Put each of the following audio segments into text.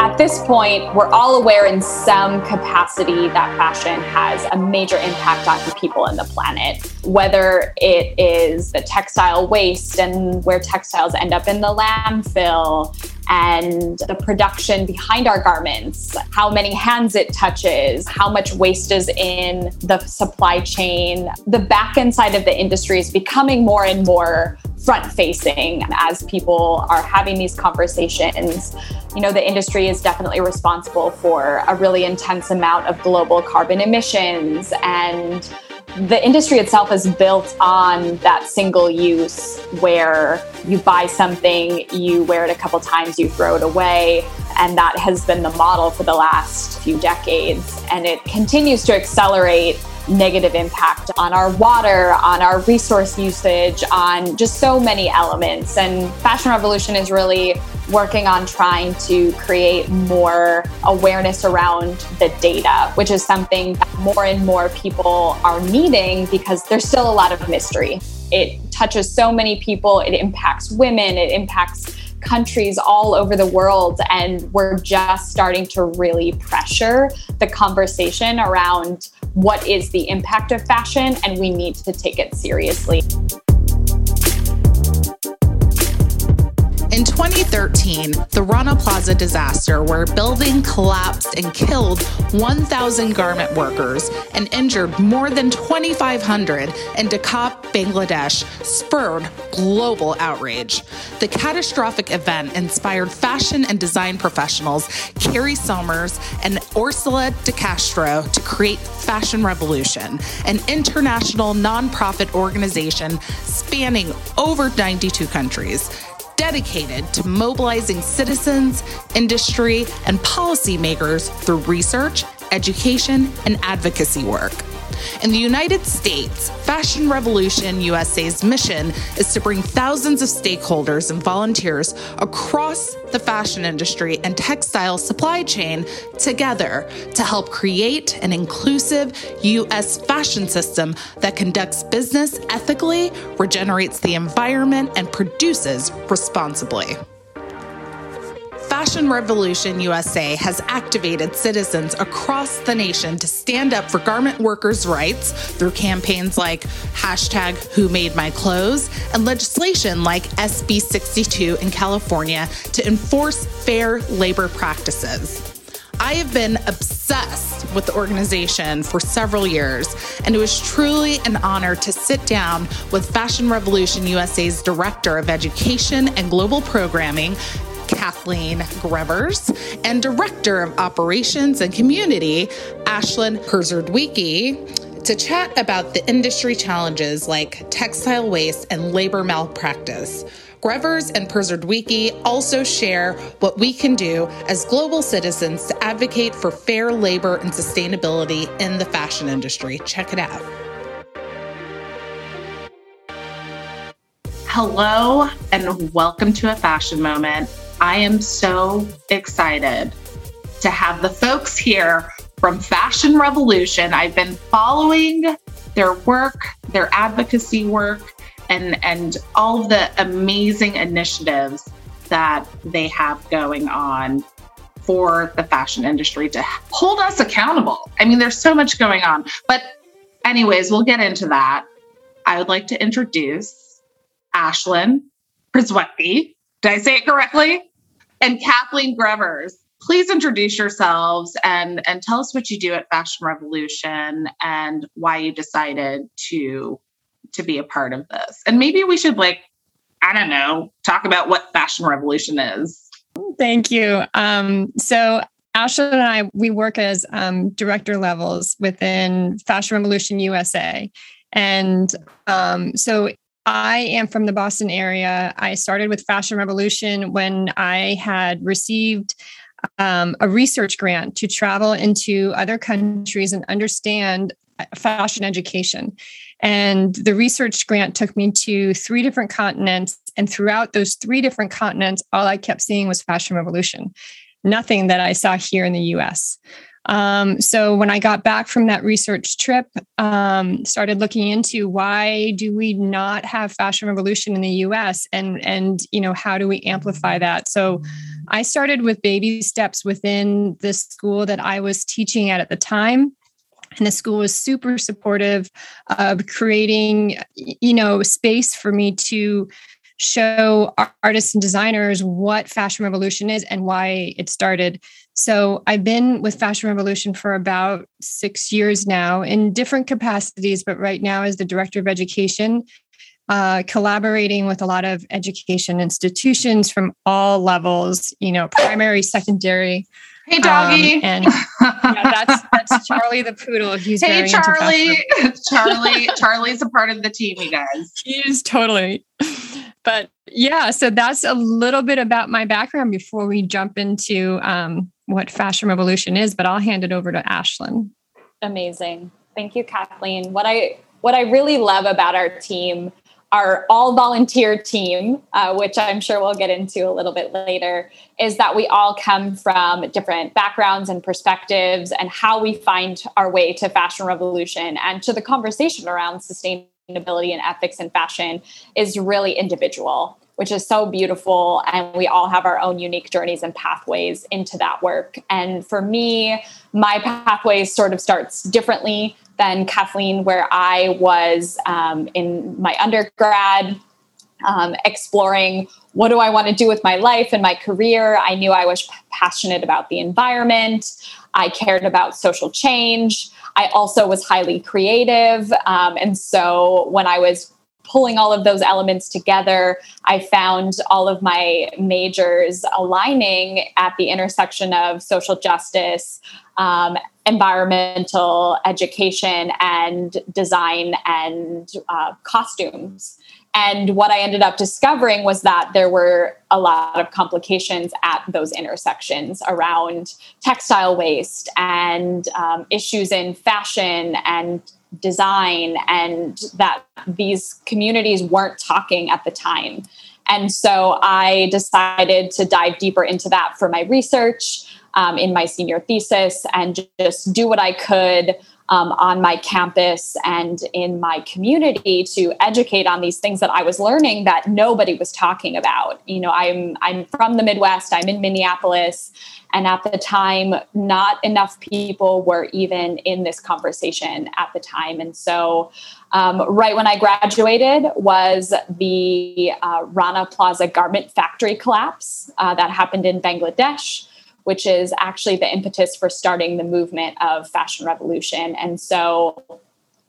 At this point, we're all aware in some capacity that fashion has a major impact on people and the planet, whether it is the textile waste and where textiles end up in the landfill and the production behind our garments, how many hands it touches, how much waste is in the supply chain. The back end side of the industry is becoming more and more front facing as people are having these conversations. You know, the industry is definitely responsible for a really intense amount of global carbon emissions and the industry itself is built on that single use where you buy something, you wear it a couple times, you throw it away. And that has been the model for the last few decades. And it continues to accelerate negative impact on our water, on our resource usage, on just so many elements. And Fashion Revolution is really working on trying to create more awareness around the data, which is something that more and more people are needing because there's still a lot of mystery. It touches so many people, it impacts women, it impacts countries all over the world. And we're just starting to really pressure the conversation around what is the impact of fashion, and we need to take it seriously. In 2013, the Rana Plaza disaster, where a building collapsed and killed 1,000 garment workers and injured more than 2,500 in Dhaka, Bangladesh, spurred global outrage. The catastrophic event inspired fashion and design professionals Carrie Somers and Orsola de Castro to create Fashion Revolution, an international nonprofit organization spanning over 92 countries dedicated to mobilizing citizens, industry, and policymakers through research, education, and advocacy work. In the United States, Fashion Revolution USA's mission is to bring thousands of stakeholders and volunteers across the fashion industry and textile supply chain together to help create an inclusive U.S. fashion system that conducts business ethically, regenerates the environment, and produces responsibly. Fashion Revolution USA has activated citizens across the nation to stand up for garment workers' rights through campaigns like hashtag Who Made My Clothes and legislation like SB 62 in California to enforce fair labor practices. I have been obsessed with the organization for several years, and it was truly an honor to sit down with Fashion Revolution USA's Director of Education and Global Programming, Kathleen Grevers, and Director of Operations and Community, Ashleyn Przedwiecki, to chat about the industry challenges like textile waste and labor malpractice. Grevers and Przedwiecki also share what we can do as global citizens to advocate for fair labor and sustainability in the fashion industry. Check it out. Hello, and welcome to a fashion moment. I am so excited to have the folks here from Fashion Revolution. I've been following their work, their advocacy work, and, and all of the amazing initiatives that they have going on for the fashion industry to hold us accountable. I mean, there's so much going on. But, anyways, we'll get into that. I would like to introduce Ashleyn Przedwiecki. Did I say it correctly? and Kathleen Grevers. Please introduce yourselves and, and tell us what you do at Fashion Revolution and why you decided to to be a part of this. And maybe we should like, I don't know, talk about what Fashion Revolution is. Thank you. Um, so Ashleyn and I, we work as um, director levels within Fashion Revolution USA. And um, so I am from the Boston area. I started with Fashion Revolution when I had received um, a research grant to travel into other countries and understand uh, fashion education. And the research grant took me to three different continents. And throughout those three different continents, all I kept seeing was Fashion Revolution, nothing that I saw here in the US. Um, so when I got back from that research trip, um, started looking into why do we not have fashion revolution in the U.S. and and you know how do we amplify that? So I started with baby steps within the school that I was teaching at at the time and the school was super supportive of creating you know space for me to show artists and designers what fashion revolution is and why it started so i've been with fashion revolution for about six years now in different capacities but right now as the director of education uh, collaborating with a lot of education institutions from all levels you know primary secondary Hey, doggy. um, and yeah, that's that's Charlie the poodle. He's hey, Charlie. Charlie. Charlie's a part of the team, you guys. He's totally. But yeah, so that's a little bit about my background before we jump into um, what fashion revolution is. But I'll hand it over to Ashleyn. Amazing. Thank you, Kathleen. What I what I really love about our team, our all volunteer team, uh, which I'm sure we'll get into a little bit later, is that we all come from different backgrounds and perspectives, and how we find our way to fashion revolution and to the conversation around sustainability and ethics in fashion is really individual which is so beautiful. And we all have our own unique journeys and pathways into that work. And for me, my pathway sort of starts differently than Kathleen, where I was um, in my undergrad. Um, exploring what do I want to do with my life and my career. I knew I was passionate about the environment. I cared about social change. I also was highly creative. Um, and so when I was pulling all of those elements together, I found all of my majors aligning at the intersection of social justice, um, environmental education, and design and uh, costumes. And what I ended up discovering was that there were a lot of complications at those intersections around textile waste and um, issues in fashion and design, and that these communities weren't talking at the time. And so I decided to dive deeper into that for my research um, in my senior thesis and just do what I could um, on my campus and in my community to educate on these things that I was learning that nobody was talking about. You know, I'm I'm from the Midwest. I'm in Minneapolis, and at the time, not enough people were even in this conversation at the time. And so, um, right when I graduated, was the uh, Rana Plaza garment factory collapse uh, that happened in Bangladesh which is actually the impetus for starting the movement of fashion revolution. And so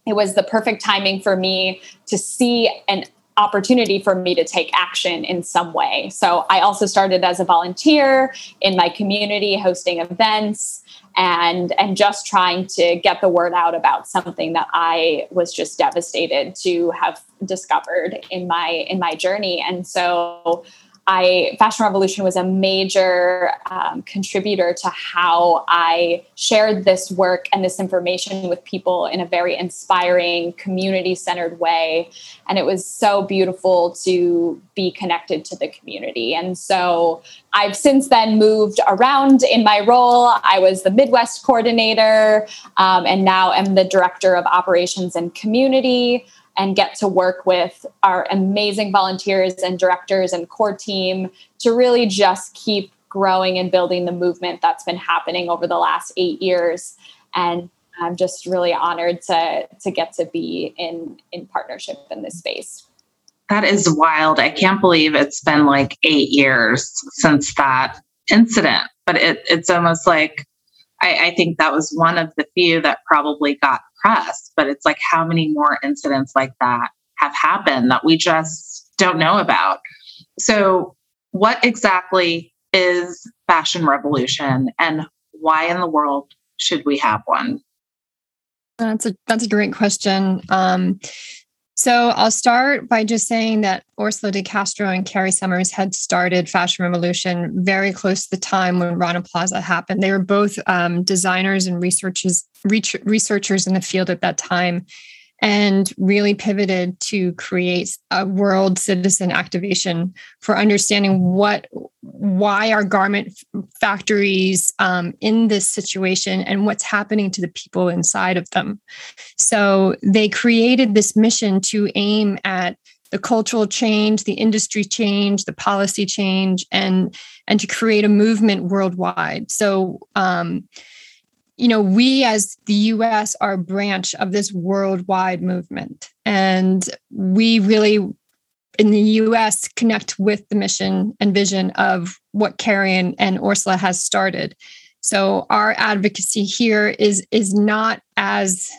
it was the perfect timing for me to see an opportunity for me to take action in some way. So I also started as a volunteer in my community hosting events and and just trying to get the word out about something that I was just devastated to have discovered in my in my journey. And so I Fashion Revolution was a major um, contributor to how I shared this work and this information with people in a very inspiring, community centered way. And it was so beautiful to be connected to the community. And so I've since then moved around in my role. I was the Midwest coordinator um, and now am the director of operations and community and get to work with our amazing volunteers and directors and core team to really just keep growing and building the movement that's been happening over the last eight years. And I'm just really honored to to get to be in in partnership in this space. That is wild. I can't believe it's been like eight years since that incident. But it, it's almost like I, I think that was one of the few that probably got but it's like how many more incidents like that have happened that we just don't know about. So, what exactly is fashion revolution and why in the world should we have one? That's a that's a great question. Um, so I'll start by just saying that Orsola de Castro and Carrie Somers had started Fashion Revolution very close to the time when Rana Plaza happened. They were both um, designers and researchers researchers in the field at that time. and really pivoted to create a world citizen activation for understanding what why our garment factories um, in this situation and what's happening to the people inside of them so they created this mission to aim at the cultural change the industry change the policy change and and to create a movement worldwide so um, you know, we as the US are a branch of this worldwide movement. And we really, in the US, connect with the mission and vision of what Carrie and Orsola has started. So our advocacy here is is not as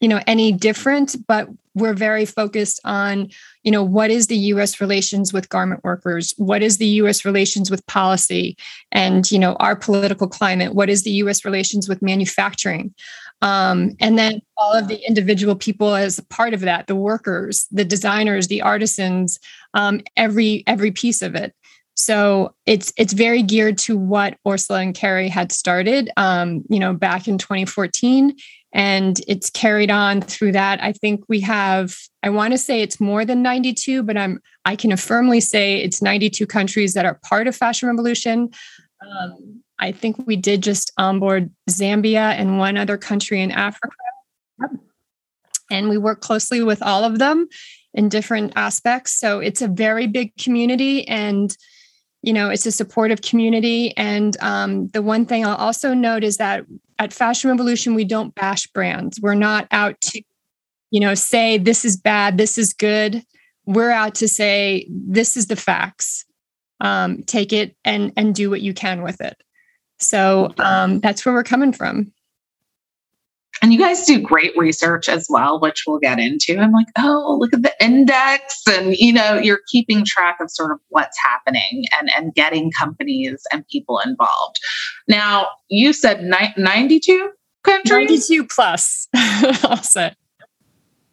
you know any different but we're very focused on you know what is the us relations with garment workers? What is the us relations with policy? And you know our political climate what is the us relations with manufacturing? Um, and then all of the individual people as part of that the workers the designers the artisans um, every every piece of it so it's it's very geared to what Orsola and Carrie had started, um, you know, back in 2014, and it's carried on through that. I think we have i want to say it's more than 92 but i'm i can firmly say it's 92 countries that are part of fashion revolution. Um, i think we did just onboard zambia and one other country in africa. And we work closely with all of them in different aspects. So it's a very big community and you know it's a supportive community. And um, the one thing i'll also note is that at fashion revolution we don't bash brands. We're not out to you know say this is bad this is good. We're out to say this is the facts. Um, take it and and do what you can with it. So um, that's where we're coming from and you guys do great research as well, which we'll get into. I'm like, oh, look at the index. And, you know, you're keeping track of sort of what's happening and, and getting companies and people involved. Now, you said ni- 92 countries? 92 plus, I'll say.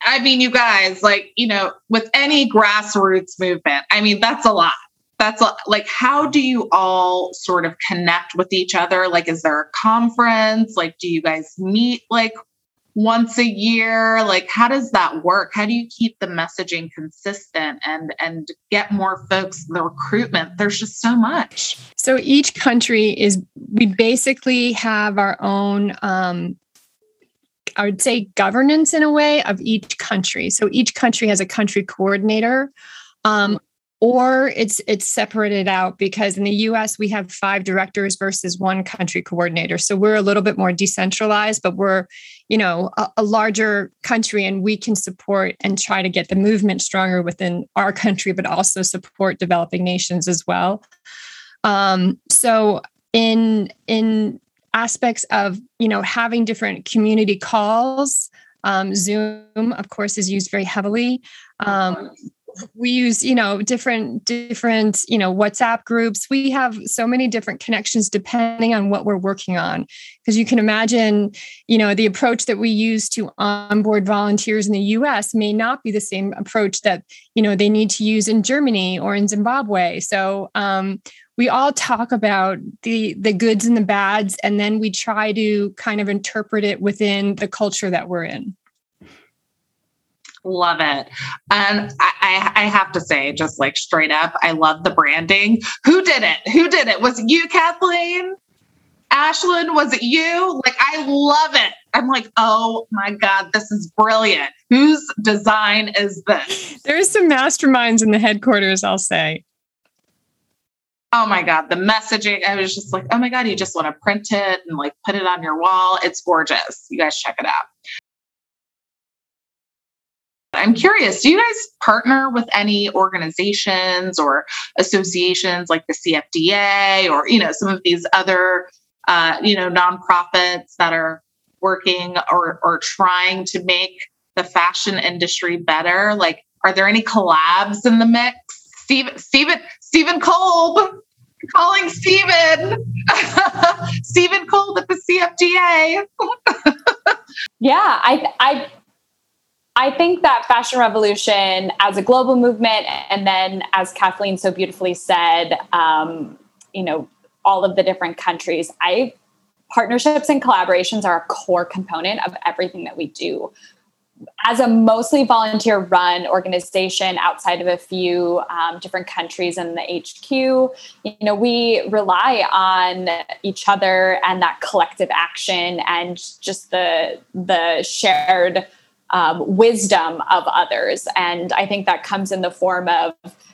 I mean, you guys, like, you know, with any grassroots movement, I mean, that's a lot that's like how do you all sort of connect with each other? Like is there a conference? Like do you guys meet like once a year? Like how does that work? How do you keep the messaging consistent and and get more folks the recruitment? There's just so much. So each country is we basically have our own um I would say governance in a way of each country. So each country has a country coordinator. Um, or it's it's separated out because in the US we have five directors versus one country coordinator. So we're a little bit more decentralized, but we're, you know, a, a, larger country and we can support and try to get the movement stronger within our country, but also support developing nations as well. Um, so in in aspects of you know having different community calls um, zoom of course is used very heavily um, we use you know different different you know whatsapp groups. We have so many different connections depending on what we're working on. Because you can imagine you know the approach that we use to onboard volunteers in the us may not be the same approach that you know they need to use in germany or in zimbabwe. So um, we all talk about the the goods and the bads and then we try to kind of interpret it within the culture that we're in Love it. And I, I, have to say, just like straight up, I love the branding. Who did it? Who did it? Was it you, Kathleen? Ashleyn, was it you? Like, I love it. I'm like, oh my God, this is brilliant. Whose design is this? There's some masterminds in the headquarters, I'll say. Oh my God, the messaging. I was just like, oh my God, you just want to print it and like put it on your wall. It's gorgeous. You guys check it out. I'm curious, do you guys partner with any organizations or associations like the CFDA or, you know, some of these other, uh, you know, nonprofits that are working or, or trying to make the fashion industry better? Like, are there any collabs in the mix? Steven, Steven, Steven Kolb, calling Steven, Steven Kolb at the CFDA. yeah, I, I I think that fashion revolution as a global movement, and then as Kathleen so beautifully said, um, you know, all of the different countries, I partnerships and collaborations are a core component of everything that we do. as a mostly volunteer run organization outside of a few um, different countries in the HQ, you know, we rely on each other and that collective action and just the the shared um, wisdom of others. And I think that comes in the form of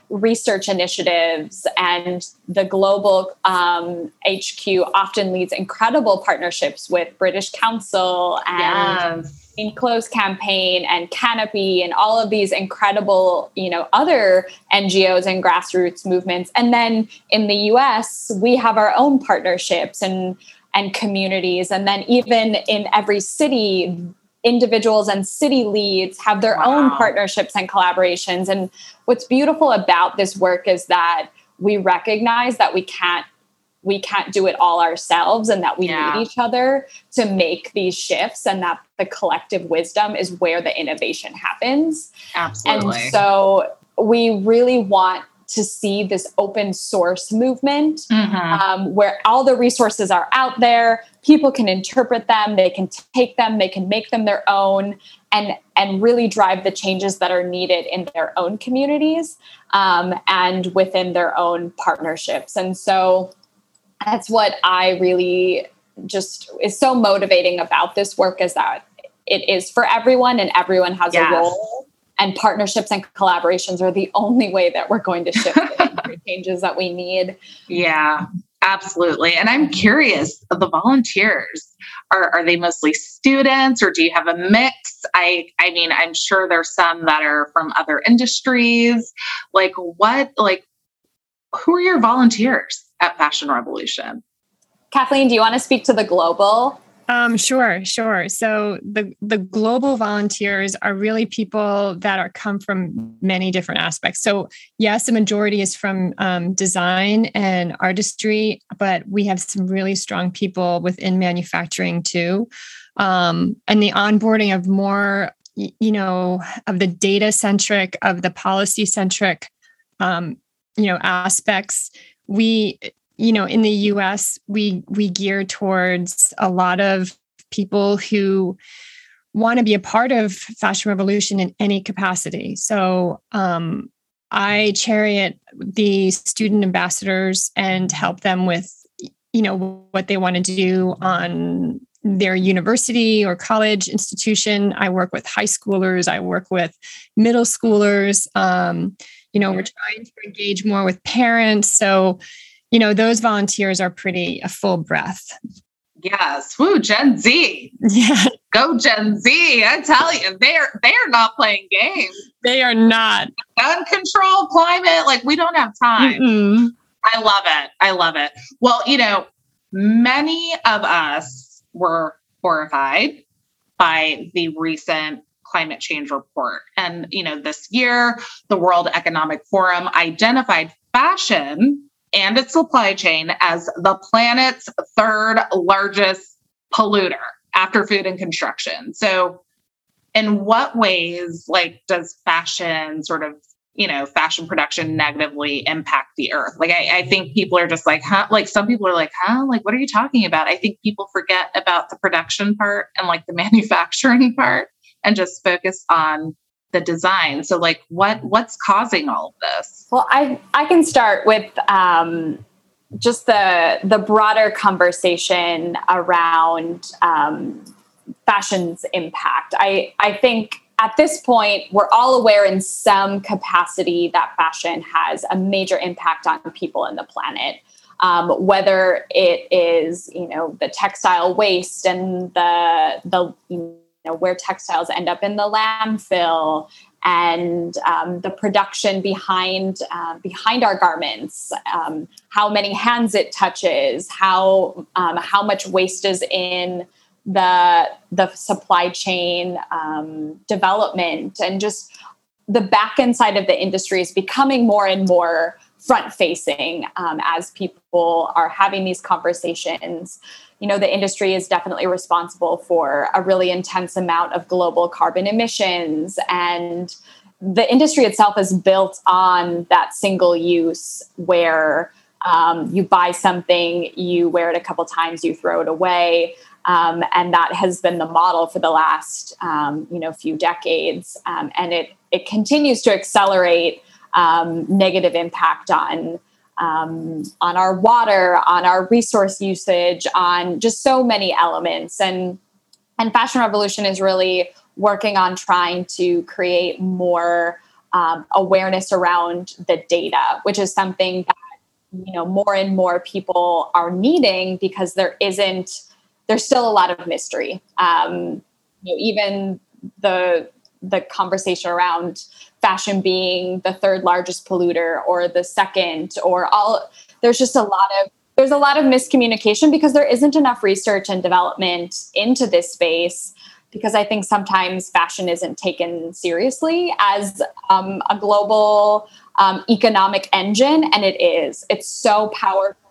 research initiatives and the global um, HQ often leads incredible partnerships with British Council and yes. Close campaign and Canopy and all of these incredible, you know, other NGOs and grassroots movements. And then in the US, we have our own partnerships and and communities. And then even in every city, individuals and city leads have their wow. own partnerships and collaborations. And what's beautiful about this work is that we recognize that we can't we can't do it all ourselves and that we yeah. need each other to make these shifts and that the collective wisdom is where the innovation happens. Absolutely. And so we really want to see this open source movement mm-hmm. um, where all the resources are out there. People can interpret them. They can take them. They can make them their own and and really drive the changes that are needed in their own communities um, and within their own partnerships. And so that's what i really just is so motivating about this work is that it is for everyone and everyone has yes. a role and partnerships and collaborations are the only way that we're going to shift the changes that we need. Yeah, absolutely. And I'm curious, the volunteers are are they mostly students or do you have a mix? I I mean, I'm sure there's some that are from other industries. Like what like who are your volunteers at Fashion Revolution? Kathleen, do you want to speak to the global um, sure, sure. So the the global volunteers are really people that are come from many different aspects. So yes, the majority is from um, design and artistry, but we have some really strong people within manufacturing too. Um, and the onboarding of more, you know, of the data centric, of the policy centric, um, you know, aspects. We you know in the US we we gear towards a lot of people who want to be a part of fashion revolution in any capacity. So um, i chariot the student ambassadors and help them with you know what they want to do on their university or college institution. I work with high schoolers i work with middle schoolers um, you know we're trying to engage more with parents. So you know, those volunteers are pretty a full breath. Yes. Woo, Gen Z. Yeah. Go Gen Z. I tell you, they're they're not playing games. They are not. Gun control, climate, like we don't have time. Mm-mm. I love it. I love it. Well, you know, many of us were horrified by the recent climate change report. And, you know, this year, the World Economic Forum identified fashion and its supply chain as the planet's third largest polluter after food and construction. So, in what ways, like, does fashion sort of you know, fashion production negatively impact the earth. Like, I, I, think people are just like, huh? Like, some people are like, huh? Like, what are you talking about? I think people forget about the production part and like the manufacturing part and just focus on the design. So like what what's causing all of this? Well i i can start with um, just the the broader conversation around um, fashion's impact. I i think at this point we're all aware in some capacity that fashion has a major impact on people and the planet. Um, whether it is you know the textile waste and the the you know, where textiles end up in the landfill and um, the production behind uh, behind our garments, um, how many hands it touches, how um, how much waste is in the the supply chain um, development, and just the back end side of the industry is becoming more and more front facing um, as people are having these conversations you know the industry is definitely responsible for a really intense amount of global carbon emissions. And the industry itself is built on that single use where um, you buy something you wear it a couple times you throw it away. Um, and that has been the model for the last um, you know few decades, um, and it it continues to accelerate um, negative impact on um, on our water, on our resource usage, on just so many elements. And and Fashion Revolution is really working on trying to create more um, awareness around the data, which is something that you know more and more people are needing because there isn't there's still a lot of mystery. Um, you know, even the the conversation around fashion being the third largest polluter or the second or all there's just a lot of there's a lot of miscommunication because there isn't enough research and development into this space because I think sometimes fashion isn't taken seriously as um, a global um, economic engine, and it is. It's so powerful.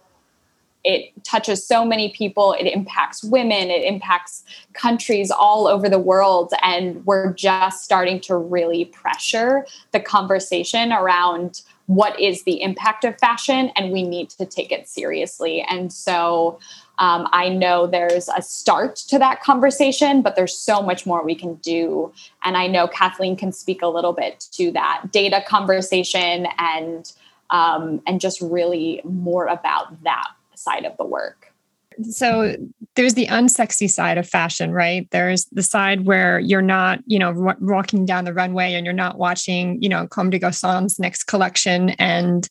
It touches so many people. It impacts women. It impacts countries all over the world. And we're just starting to really pressure the conversation around what is the impact of fashion, and we need to take it seriously. And so, um, I know there's a start to that conversation, but there's so much more we can do. And I know Kathleen can speak a little bit to that data conversation and um, and just really more about that side of the work. So there's the unsexy side of fashion, right? There's the side where you're not, you know, walking down the runway and you're not watching, you know, Comme des Garçons' next collection and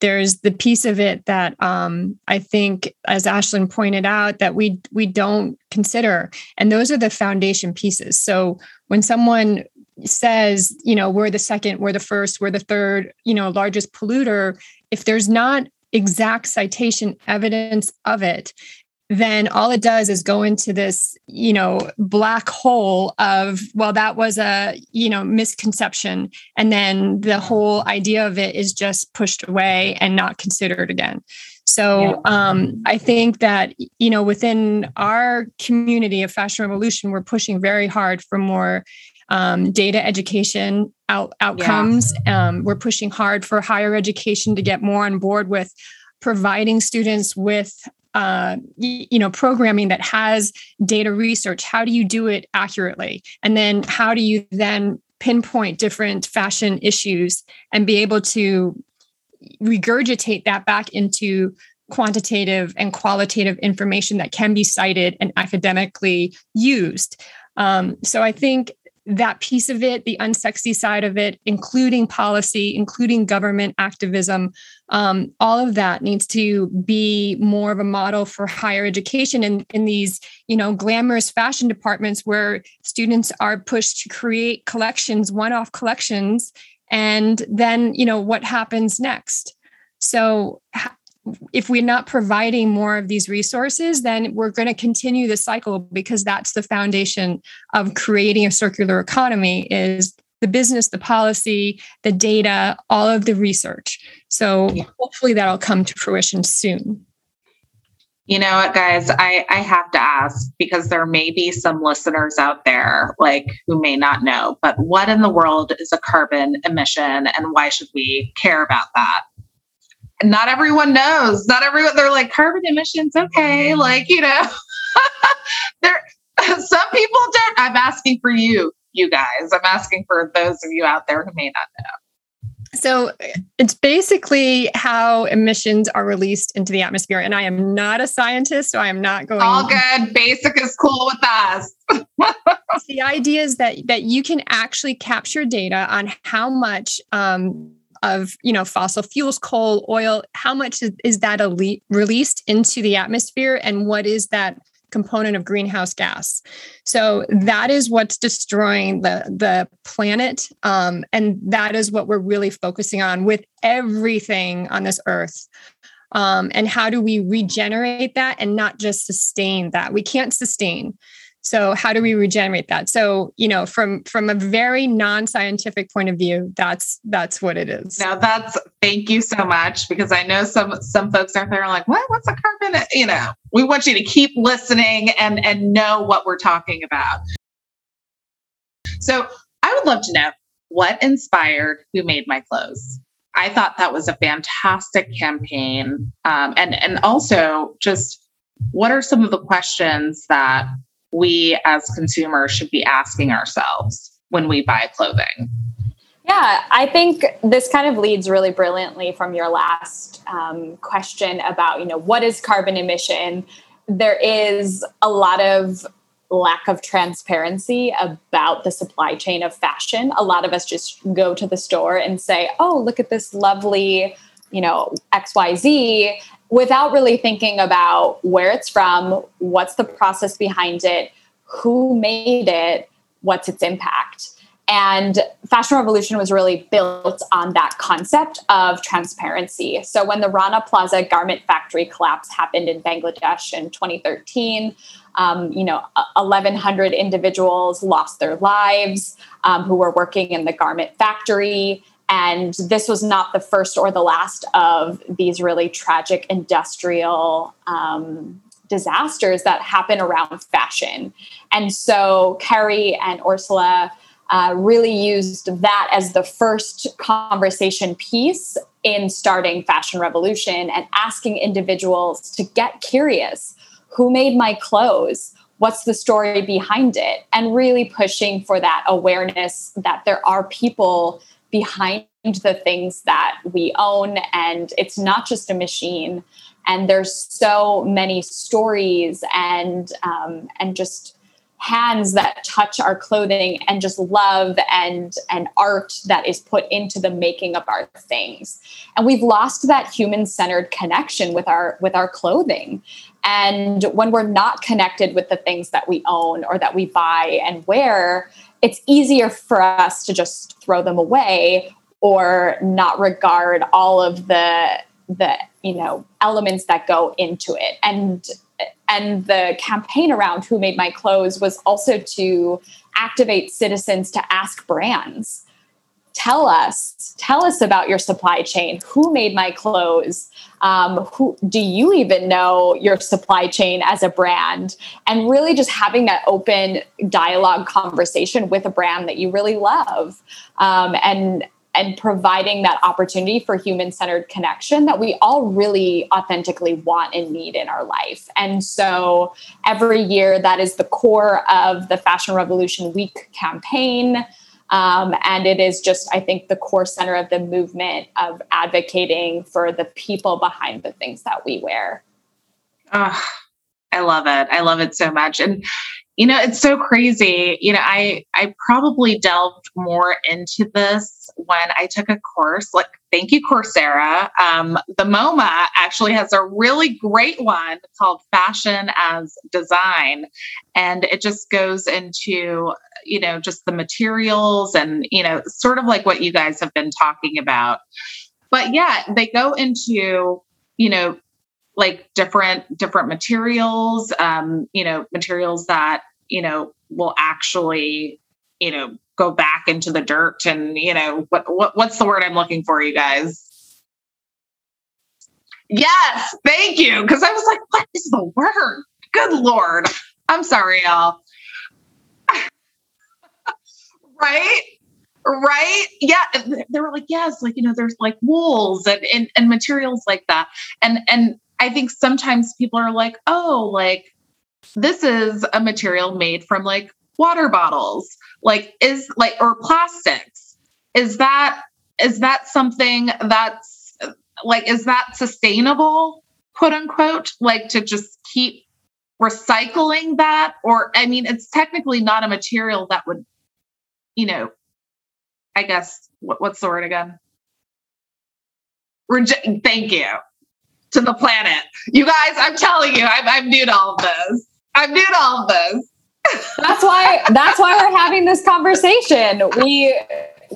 there's the piece of it that um, I think, as Ashleyn pointed out, that we we don't consider, and those are the foundation pieces. So when someone says, you know, we're the second, we're the first, we're the third, you know, largest polluter, if there's not exact citation evidence of it, then all it does is go into this you know black hole of well that was a you know misconception. And then the whole idea of it is just pushed away and not considered again. So um, i think that you know within our community of fashion revolution we're pushing very hard for more um, data education out, outcomes. Yeah. um, we're pushing hard for higher education to get more on board with providing students with uh, you know programming that has data research. How do you do it accurately? And then how do you then pinpoint different fashion issues and be able to regurgitate that back into quantitative and qualitative information that can be cited and academically used? Um, so i think that piece of it, the unsexy side of it, including policy, including government activism, um, all of that needs to be more of a model for higher education in, in these, you know, glamorous fashion departments where students are pushed to create collections, one-off collections, and then, you know, what happens next. So if we're not providing more of these resources, then we're going to continue the cycle because that's the foundation of creating a circular economy is the business, the policy, the data, all of the research. So yeah. hopefully that'll come to fruition soon. You know what, guys, I, I have to ask because there may be some listeners out there like who may not know, but what in the world is a carbon emission and why should we care about that? Not everyone knows. Not everyone, they're like carbon emissions, okay. Like, you know, there some people don't. I'm asking for you, you guys. I'm asking for those of you out there who may not know. So it's basically how emissions are released into the atmosphere. And I am not a scientist, so I am not going. All good. Basic is cool with us. the idea is that that you can actually capture data on how much um, of you know fossil fuels coal oil how much is, that elite released into the atmosphere and what is that component of greenhouse gas? So that is what's destroying the the planet um, and that is what we're really focusing on with everything on this earth. Um, and how do we regenerate that and not just sustain that? We can't sustain so how do we regenerate that? So, you know, from from a very non-scientific point of view, that's that's what it is. Now that's thank you so much because I know some some folks out there are like, what? What's a carbon? You know, we want you to keep listening and and know what we're talking about. So I would love to know what inspired Who Made My Clothes. I thought that was a fantastic campaign, um, and and also just what are some of the questions that we as consumers should be asking ourselves when we buy clothing? Yeah, I think this kind of leads really brilliantly from your last um, question about, you know, what is carbon emission? There is a lot of lack of transparency about the supply chain of fashion. A lot of us just go to the store and say, "Oh, look at this lovely, you know, XYZ," without really thinking about where it's from, what's the process behind it, who made it, what's its impact. And Fashion Revolution was really built on that concept of transparency. So when the Rana Plaza garment factory collapse happened in Bangladesh in 2013, um, you know, 1,100 individuals lost their lives um, who were working in the garment factory. And this was not the first or the last of these really tragic industrial um, disasters that happen around fashion. And so Carrie and Orsola uh, really used that as the first conversation piece in starting Fashion Revolution and asking individuals to get curious who made my clothes? What's the story behind it? And really pushing for that awareness that there are people behind the things that we own. And it's not just a machine. And there's so many stories and um, and just hands that touch our clothing and just love and and art that is put into the making of our things. And we've lost that human centered connection with our with our clothing. And when we're not connected with the things that we own or that we buy and wear it's easier for us to just throw them away or not regard all of the the you know elements that go into it. And and the campaign around who made my clothes was also to activate citizens to ask brands tell us tell us about your supply chain who made my clothes um, who do you even know your supply chain as a brand and really just having that open dialogue conversation with a brand that you really love um, and and providing that opportunity for human centered connection that we all really authentically want and need in our life. And so every year, that is the core of the Fashion Revolution Week campaign. Um, and it is just, I think, the core center of the movement of advocating for the people behind the things that we wear. Oh, I love it. I love it so much. And you know, it's so crazy. You know, I I probably delved more into this when I took a course. Like, thank you, Coursera. Um, the MoMA actually has a really great one called Fashion as Design, and it just goes into you know just the materials and you know sort of like what you guys have been talking about. But yeah, they go into you know like different different materials um, you know materials that you know will actually you know go back into the dirt and you know what, what what's the word i'm looking for you guys? Yes thank you. Because i was like what is the word? Good lord. I'm sorry y'all. Right? Right? Yeah they were like yes like you know there's like wools and, and and materials like that. And and I think sometimes people are like, oh, like this is a material made from like water bottles, like is like or plastics. Is that is that something that's like is that sustainable, quote unquote, like to just keep recycling that or I mean it's technically not a material that would you know I guess what, what's the word again? Thank you to the planet. You guys, I'm telling you, I'm, I'm new to all of this. I'm new to all this. that's why that's why we're having this conversation. We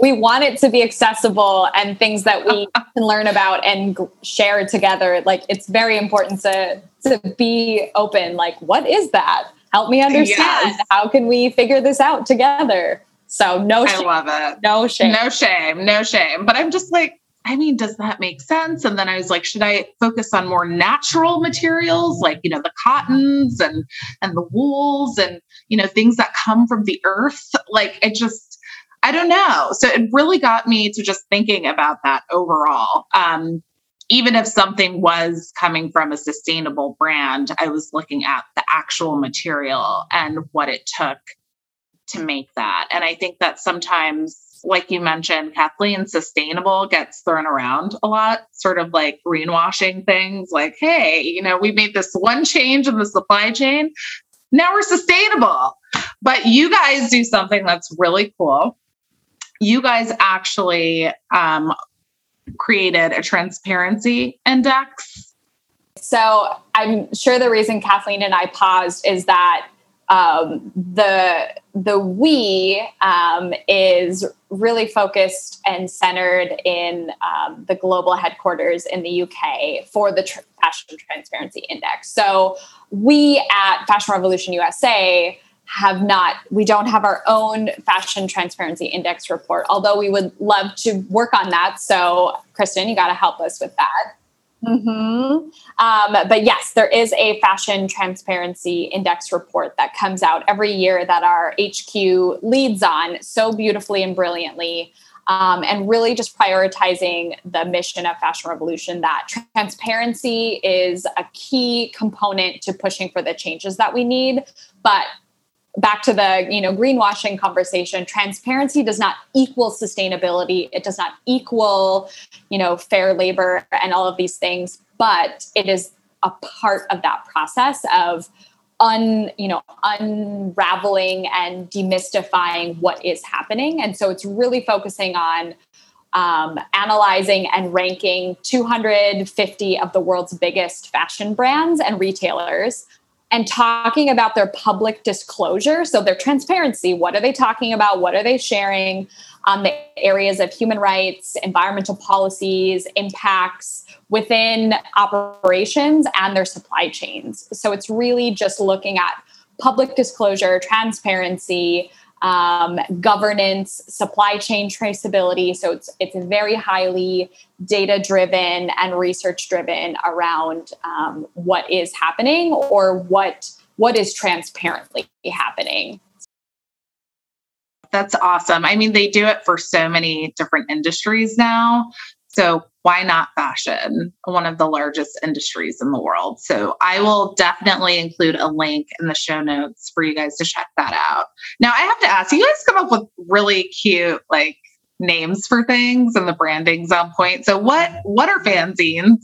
we want it to be accessible and things that we can learn about and share together. Like it's very important to to be open. Like, what is that? Help me understand. Yes. How can we figure this out together? So no, shame. I love it. No shame. No shame. No shame. But I'm just like, I mean, does that make sense? And then I was like, should I focus on more natural materials like, you know, the cottons and and the wools and, you know, things that come from the earth? Like it just I don't know. So it really got me to just thinking about that overall. Um, even if something was coming from a sustainable brand, I was looking at the actual material and what it took to make that. And I think that sometimes, like you mentioned, Kathleen, sustainable gets thrown around a lot, sort of like greenwashing things like, hey, you know, we made this one change in the supply chain. Now we're sustainable. But you guys do something that's really cool. You guys actually um, created a transparency index? So I'm sure the reason Kathleen and I paused is that um, the the we um, is really focused and centered in um, the global headquarters in the UK for the tr- Fashion Transparency Index. So we at Fashion Revolution USA have not we don't have our own fashion transparency index report although we would love to work on that so kristen you got to help us with that mm-hmm. um, but yes there is a fashion transparency index report that comes out every year that our hq leads on so beautifully and brilliantly um, and really just prioritizing the mission of fashion revolution that transparency is a key component to pushing for the changes that we need but back to the you know greenwashing conversation transparency does not equal sustainability. It does not equal you know fair labor and all of these things but it is a part of that process of un you know unraveling and demystifying what is happening. And so it's really focusing on um, analyzing and ranking 250 of the world's biggest fashion brands and retailers and talking about their public disclosure. So, their transparency what are they talking about? What are they sharing on the areas of human rights, environmental policies, impacts within operations and their supply chains? So, it's really just looking at public disclosure, transparency, um, governance, supply chain traceability. So it's it's very highly data driven and research driven around um, what is happening or what what is transparently happening. That's awesome. I mean, they do it for so many different industries now. So why not fashion, one of the largest industries in the world? So I will definitely include a link in the show notes for you guys to check that out. Now I have to ask, you guys come up with really cute like names for things and the branding's on point. So what what are fanzines?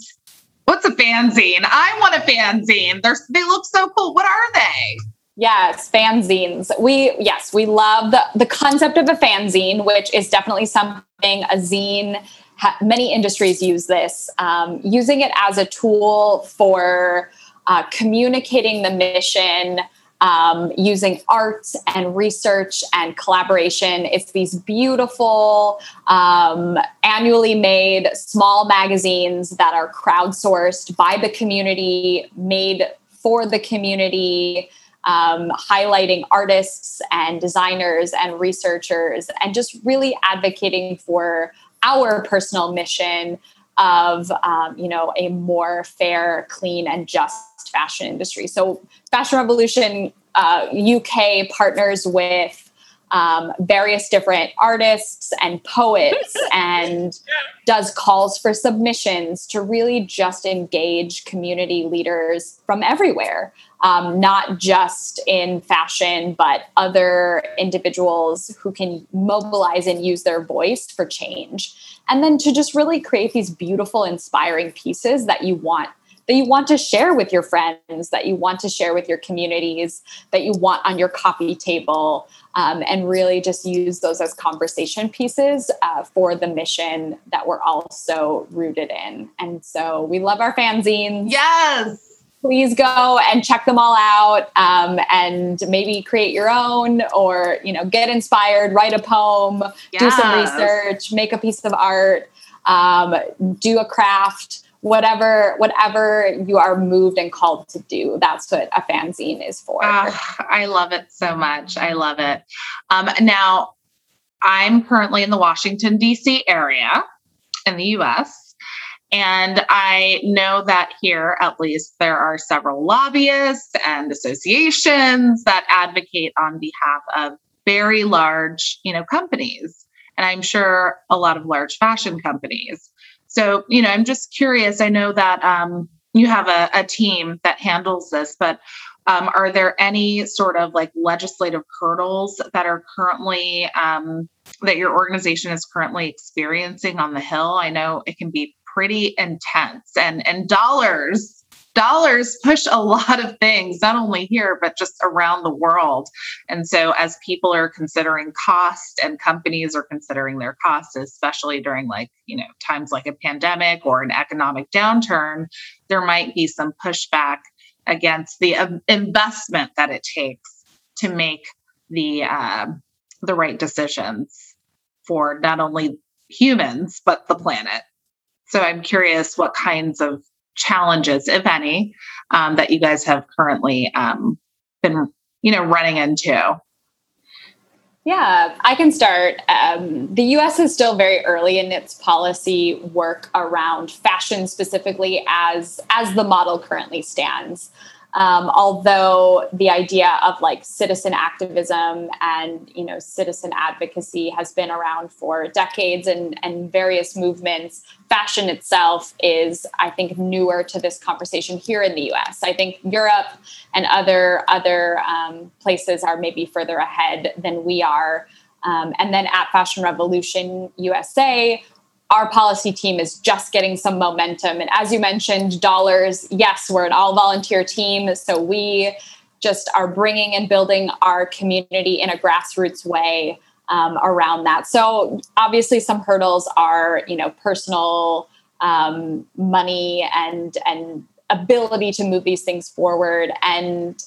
What's a fanzine? I want a fanzine. They're, they look so cool. What are they? Yes, fanzines. We yes, we love the the concept of a fanzine, which is definitely something a zine ha- many industries use this, um, using it as a tool for uh, communicating the mission. Um, using art and research and collaboration. It's these beautiful, um, annually made small magazines that are crowdsourced by the community, made for the community, um, highlighting artists and designers and researchers, and just really advocating for our personal mission of um, you know a more fair clean and just fashion industry. So fashion revolution uh, uk partners with um, various different artists and poets and does calls for submissions to really just engage community leaders from everywhere um, not just in fashion, but other individuals who can mobilize and use their voice for change. And then to just really create these beautiful, inspiring pieces that you want that you want to share with your friends, that you want to share with your communities, that you want on your coffee table, um, and really just use those as conversation pieces uh, for the mission that we're also rooted in. And so we love our fanzines. Yes please go and check them all out um, and maybe create your own or you know get inspired write a poem yes. do some research make a piece of art um, do a craft whatever whatever you are moved and called to do that's what a fanzine is for uh, i love it so much i love it um, now i'm currently in the washington d.c area in the us and I know that here, at least, there are several lobbyists and associations that advocate on behalf of very large, you know, companies. And I'm sure a lot of large fashion companies. So, you know, I'm just curious. I know that um, you have a, a team that handles this, but um, are there any sort of like legislative hurdles that are currently um, that your organization is currently experiencing on the Hill? I know it can be pretty intense, and and dollars dollars push a lot of things, not only here, but just around the world. And so, as people are considering cost and companies are considering their costs, especially during like, you know, times like a pandemic or an economic downturn, there might be some pushback against the uh, investment that it takes to make the uh, the right decisions for not only humans but the planet. So I'm curious what kinds of challenges, if any, um, that you guys have currently um, been, you know, running into? Yeah, I can start. Um, the US is still very early in its policy work around fashion specifically as as the model currently stands. Um, although the idea of like citizen activism and you know citizen advocacy has been around for decades and, and various movements, fashion itself is, I think, newer to this conversation here in the U.S. I think Europe and other other um, places are maybe further ahead than we are. Um, and then at Fashion Revolution USA, our policy team is just getting some momentum. And as you mentioned, dollars, yes, we're an all volunteer team. So we just are bringing and building our community in a grassroots way um, around that. So obviously, some hurdles are, you know, personal um, money and and ability to move these things forward and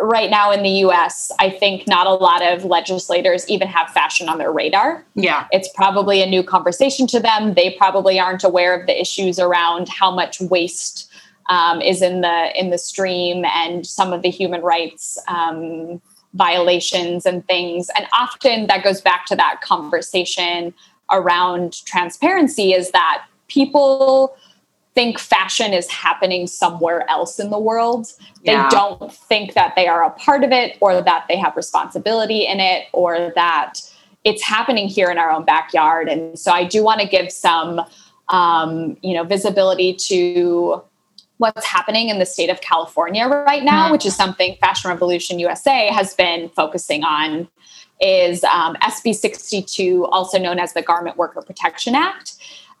right now in the US, I think not a lot of legislators even have fashion on their radar. Yeah. It's probably a new conversation to them. They probably aren't aware of the issues around how much waste um, is in the in the stream and some of the human rights um, violations and things. And often that goes back to that conversation around transparency is that people think fashion is happening somewhere else in the world. They yeah. don't think that they are a part of it or that they have responsibility in it or that it's happening here in our own backyard. And so I do want to give some um, you know visibility to what's happening in the state of California right now, mm-hmm. which is something Fashion Revolution USA has been focusing on is um, SB 62, also known as the Garment Worker Protection Act.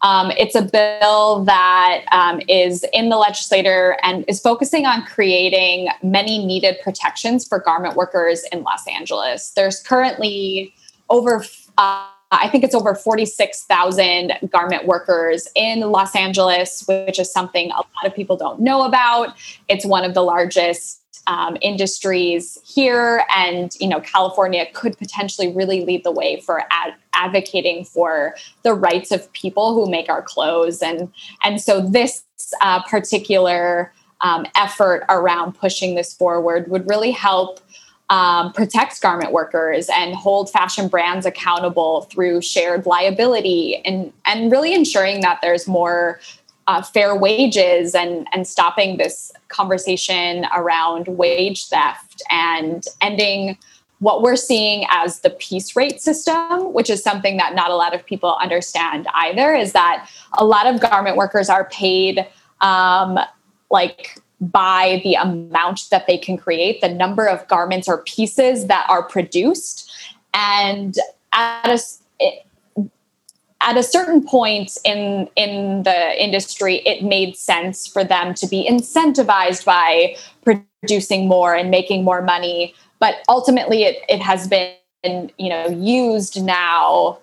Um, it's a bill that um, is in the legislature and is focusing on creating many needed protections for garment workers in Los Angeles. There's currently over, uh, I think it's over 46,000 garment workers in Los Angeles, which is something a lot of people don't know about. It's one of the largest um, industries here and you know california could potentially really lead the way for ad- advocating for the rights of people who make our clothes and and so this uh, particular um, effort around pushing this forward would really help um, protect garment workers and hold fashion brands accountable through shared liability and and really ensuring that there's more uh, fair wages and and stopping this conversation around wage theft and ending what we're seeing as the piece rate system, which is something that not a lot of people understand either, is that a lot of garment workers are paid um, like by the amount that they can create, the number of garments or pieces that are produced. And at a, at a certain point in in the industry it made sense for them to be incentivized by producing more and making more money but ultimately it, it has been you know used now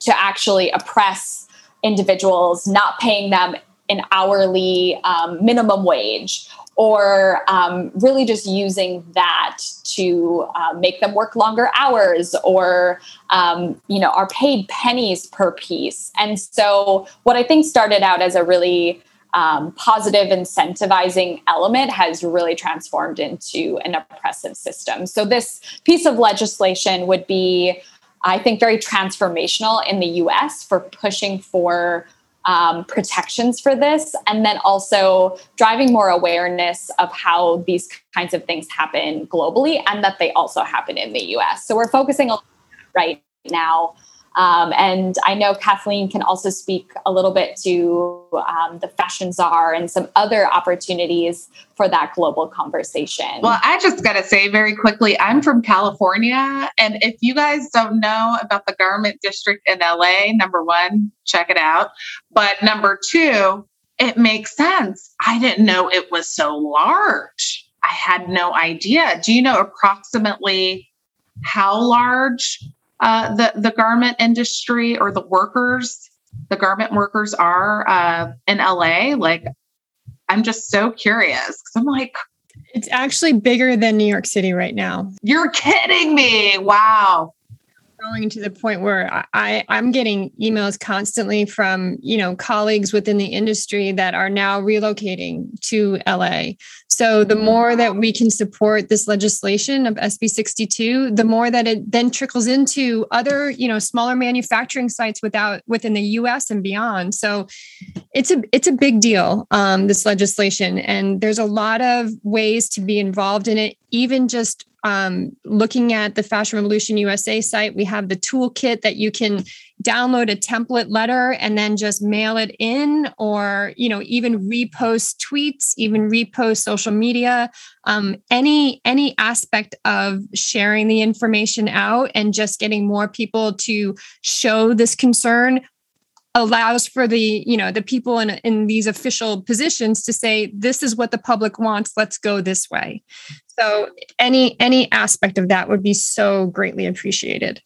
to actually oppress individuals not paying them an hourly um, minimum wage or um, really just using that to uh, make them work longer hours or um, you know are paid pennies per piece. And so what i think started out as a really um, positive incentivizing element has really transformed into an oppressive system. So this piece of legislation would be i think very transformational in the us for pushing for um, protections for this, and then also driving more awareness of how these kinds of things happen globally and that they also happen in the US. So we're focusing on right now Um, and I know Kathleen can also speak a little bit to um, the Fashion Czar and some other opportunities for that global conversation. Well, I just got to say very quickly I'm from California. And if you guys don't know about the garment district in LA, number one, check it out. But number two, it makes sense. I didn't know it was so large. I had no idea. Do you know approximately how large uh, the the garment industry or the workers, the garment workers are uh, in LA. Like, I'm just so curious because I'm like, it's actually bigger than New York City right now. You're kidding me! Wow growing to the point where I, I'm getting emails constantly from, you know, colleagues within the industry that are now relocating to LA. So the more that we can support this legislation of SB 62, the more that it then trickles into other, you know, smaller manufacturing sites without within the US and beyond. So it's a it's a big deal, um, this legislation. And there's a lot of ways to be involved in it, even just um, looking at the Fashion Revolution USA site, we have the toolkit that you can download a template letter and then just mail it in, or you know, even repost tweets, even repost social media. Um, any any aspect of sharing the information out and just getting more people to show this concern allows for the you know the people in in these official positions to say this is what the public wants. Let's go this way. So any any aspect of that would be so greatly appreciated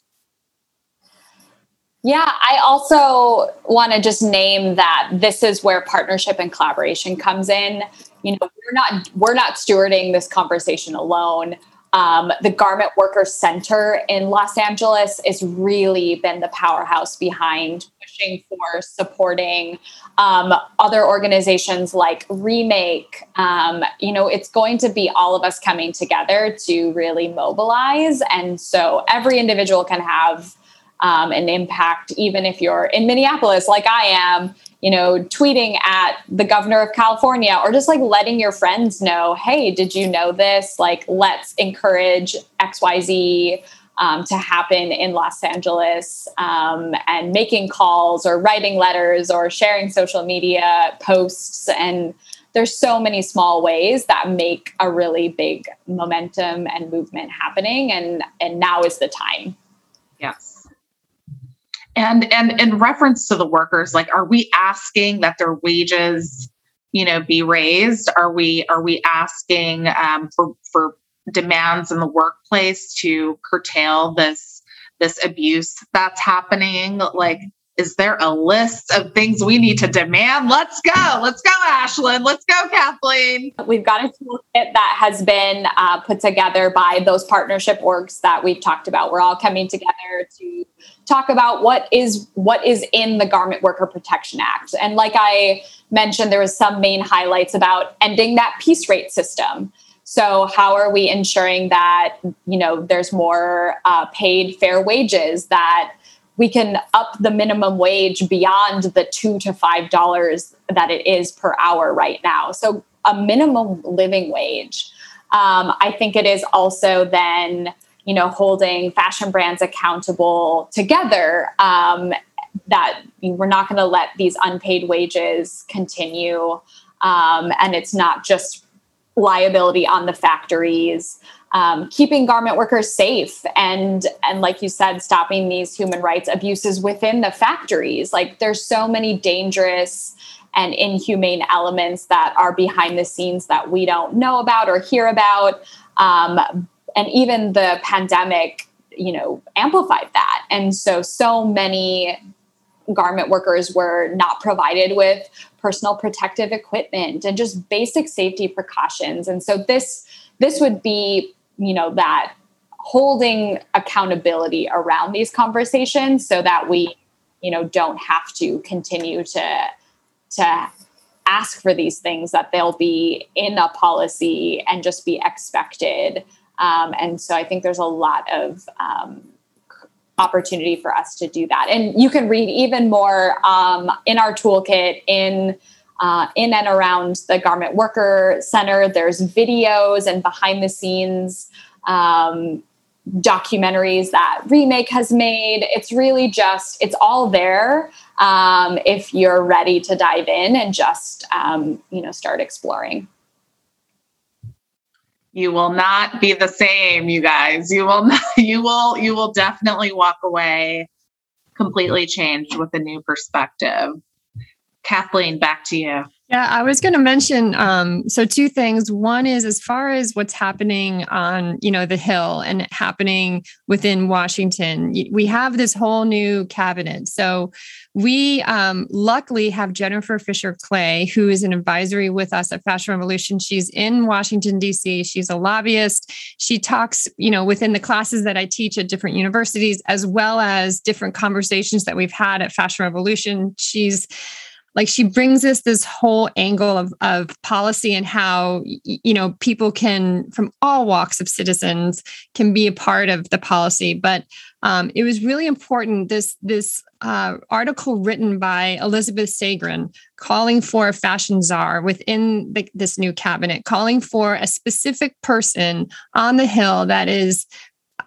yeah i also want to just name that this is where partnership and collaboration comes in you know we're not we're not stewarding this conversation alone um, the Garment Workers Center in Los Angeles has really been the powerhouse behind pushing for supporting um, other organizations like Remake. Um, you know, it's going to be all of us coming together to really mobilize. And so every individual can have um, an impact, even if you're in Minneapolis, like I am you know, tweeting at the governor of California or just like letting your friends know, hey, did you know this? Like, let's encourage XYZ um, to happen in Los Angeles um, and making calls or writing letters or sharing social media posts. And there's so many small ways that make a really big momentum and movement happening. And, and now is the time. Yes. And and in reference to the workers, like are we asking that their wages, you know, be raised? Are we are we asking um, for for demands in the workplace to curtail this this abuse that's happening? Like is there a list of things we need to demand? Let's go. Let's go, Ashleyn. Let's go, Kathleen. We've got a toolkit that has been uh, put together by those partnership orgs that we've talked about. We're all coming together to talk about what is what is in the Garment Worker Protection Act. And like I mentioned, there was some main highlights about ending that piece rate system. So how are we ensuring that you know there's more uh, paid fair wages that we can up the minimum wage beyond the two to five dollars that it is per hour right now. So a minimum living wage. Um, I think it is also then you know holding fashion brands accountable together. Um, that we're not going to let these unpaid wages continue, um, and it's not just liability on the factories um, keeping garment workers safe and and like you said stopping these human rights abuses within the factories. Like there's so many dangerous and inhumane elements that are behind the scenes that we don't know about or hear about. Um, and even the pandemic you know amplified that. And so so many garment workers were not provided with personal protective equipment and just basic safety precautions. And so this this would be you know that holding accountability around these conversations so that we you know don't have to continue to to ask for these things that they'll be in a policy and just be expected. Um, and so i think there's a lot of um, opportunity for us to do that. And you can read even more um, in our toolkit in uh, in and around the Garment Worker Center. There's videos and behind the scenes um, documentaries that remake has made. It's really just it's all there um, if you're ready to dive in and just um, you know start exploring. You will not be the same you guys. You will not, you will you will definitely walk away completely changed with a new perspective kathleen back to you yeah, I was going to mention um, so two things. One is as far as what's happening on you know the Hill and happening within Washington, we have this whole new cabinet. So we um, luckily have Jennifer Fisher Clay, who is an advisory with us at Fashion Revolution. She's in Washington D.C. She's a lobbyist. She talks you know within the classes that I teach at different universities, as well as different conversations that we've had at Fashion Revolution. She's like she brings us this whole angle of, of policy and how you know people can from all walks of citizens can be a part of the policy. But um, it was really important this this uh, article written by Elizabeth Segran calling for a fashion czar within the, this new cabinet calling for a specific person on the hill that is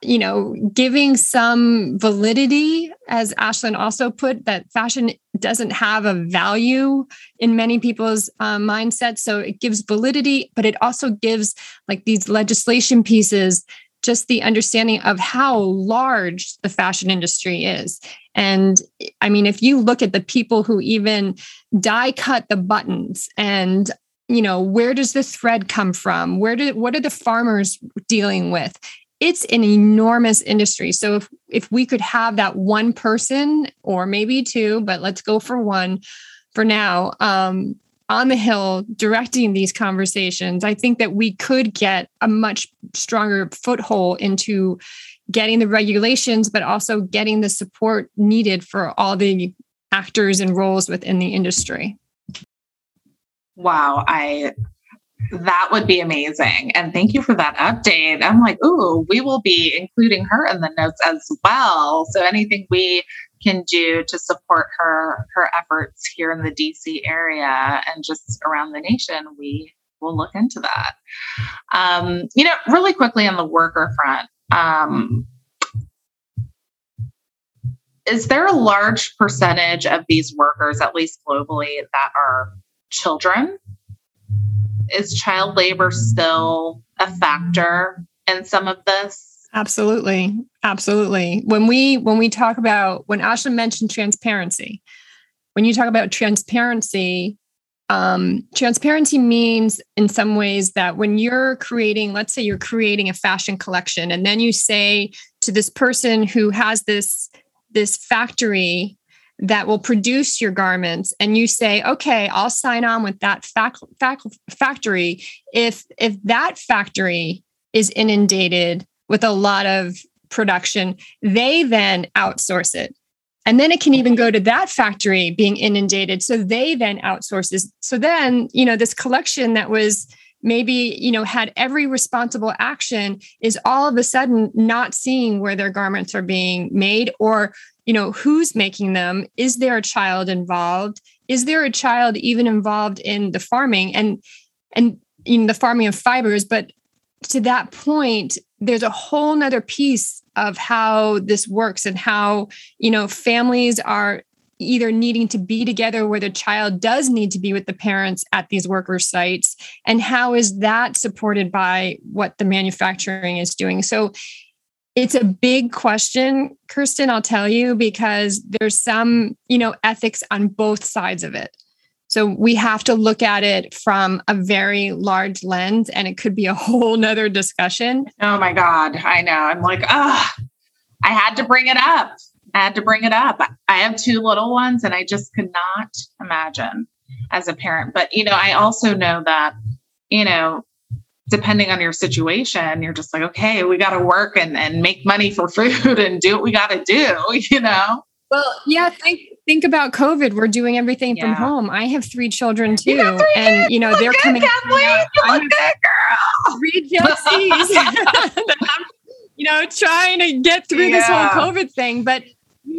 you know, giving some validity, as Ashleyn also put, that fashion doesn't have a value in many people's uh, mindsets. So it gives validity, but it also gives like these legislation pieces just the understanding of how large the fashion industry is. And I mean, if you look at the people who even die cut the buttons and you know where does the thread come from where did what are the farmers dealing with it's an enormous industry. So if if we could have that one person or maybe two, but let's go for one for now, um, on the hill directing these conversations, I think that we could get a much stronger foothold into getting the regulations, but also getting the support needed for all the actors and roles within the industry. Wow, I that would be amazing. And thank you for that update. I'm like, ooh, we will be including her in the notes as well. So anything we can do to support her her efforts here in the DC area and just around the nation, we will look into that. Um, you know, really quickly on the worker front, um, is there a large percentage of these workers, at least globally, that are children? Is child labor still a factor in some of this? Absolutely. Absolutely. When we when we talk about when Ashleyn mentioned transparency, when you talk about transparency, um, transparency means in some ways that when you're creating, let's say you're creating a fashion collection, and then you say to this person who has this this factory that will produce your garments. And you say okay i'll sign on with that fac- fac- factory if if that factory is inundated with a lot of production they then outsource it. And then it can even go to that factory being inundated. So they then outsource outsources so then you know this collection that was maybe you know had every responsible action is all of a sudden not seeing where their garments are being made or you know who's making them. Is there a child involved? Is there a child even involved in the farming? And and in the farming of fibers but to that point there's a whole nother piece of how this works and how you know families are either needing to be together where the child does need to be with the parents at these worker sites and how is that supported by what the manufacturing is doing so it's a big question, Kirsten, I'll tell you, because there's some, you know, ethics on both sides of it. So we have to look at it from a very large lens, and it could be a whole nother discussion. Oh my God. I know. I'm like, ah, I had to bring it up. I had to bring it up. I have two little ones, and I just could not imagine as a parent. But, you know, I also know that, you know, depending on your situation, you're just like, okay, we got to work and, and make money for food and do what we got to do, you know? Well, yeah, think think about COVID. We're doing everything yeah. from home. I have three children too, three and you know they're good, coming. Kathleen, you look good, girl. Three Jessies. you know, trying to get through yeah. this whole COVID thing, but you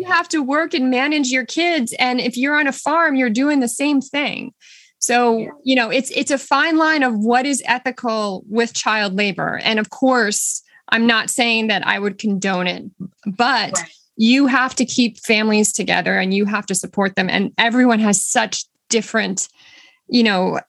have to work and manage your kids. And if you're on a farm, you're doing the same thing. So, you know, it's it's a fine line of what is ethical with child labor. And of course, I'm not saying that I would condone it, but right. you have to keep families together and you have to support them. And everyone has such different you know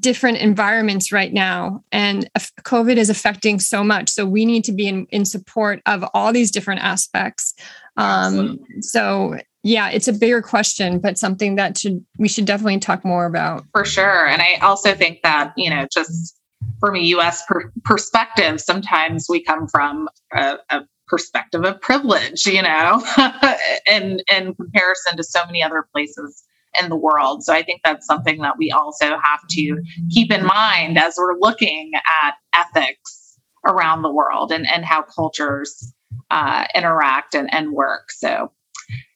different environments right now and covid is affecting so much so we need to be in, in support of all these different aspects um, so yeah it's a bigger question but something that should we should definitely talk more about. For sure. And i also think that you know just from a us per- perspective sometimes we come from a, a perspective of privilege you know in in comparison to so many other places in the world. So I think that's something that we also have to keep in mind as we're looking at ethics around the world and, and how cultures uh, interact and, and work. So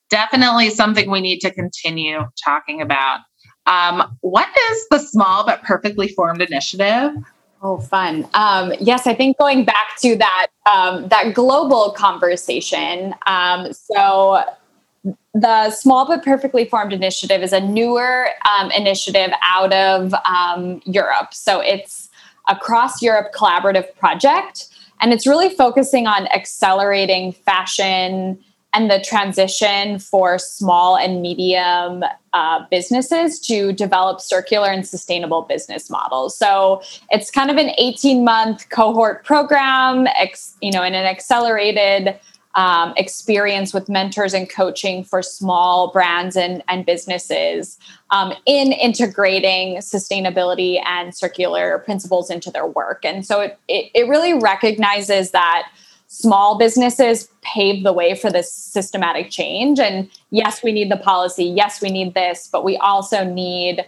definitely something we need to continue talking about. Um, what is the small but perfectly formed initiative? Oh, fun. Um, yes, I think going back to that um, that global conversation. Um, so the Small but Perfectly Formed initiative is a newer um, initiative out of um, Europe. So it's a cross Europe collaborative project, and it's really focusing on accelerating fashion and the transition for small and medium uh, businesses to develop circular and sustainable business models. So it's kind of an 18 month cohort program, ex, you know, in an accelerated um, experience with mentors and coaching for small brands and, and businesses um, in integrating sustainability and circular principles into their work. And so it, it, it really recognizes that small businesses pave the way for this systematic change. And yes, we need the policy. Yes, we need this, but we also need